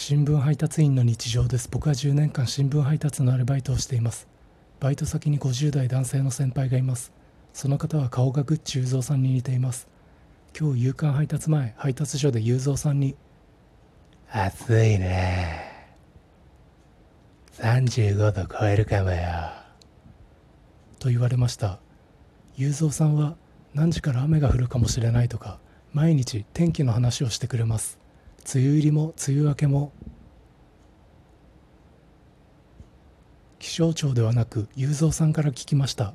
新聞配達員の日常です。僕は10年間新聞配達のアルバイトをしています。バイト先に50代男性の先輩がいます。その方は顔がグッチ雄三さんに似ています。今日夕刊配達前配達所で雄三さんに「暑いね。35度超えるかもよ」と言われました。雄三さんは何時から雨が降るかもしれないとか毎日天気の話をしてくれます梅雨入りも梅雨明けも気象庁ではなく雄三さんから聞きました。